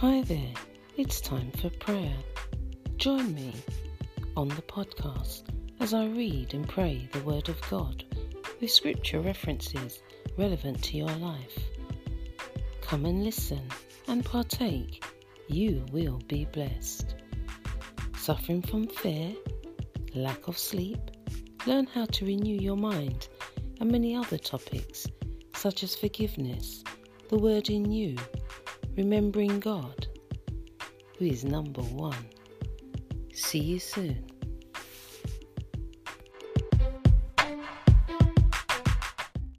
Hi there, it's time for prayer. Join me on the podcast as I read and pray the Word of God with scripture references relevant to your life. Come and listen and partake. You will be blessed. Suffering from fear, lack of sleep, learn how to renew your mind, and many other topics such as forgiveness, the Word in you, remembering God, who is number one. See you soon.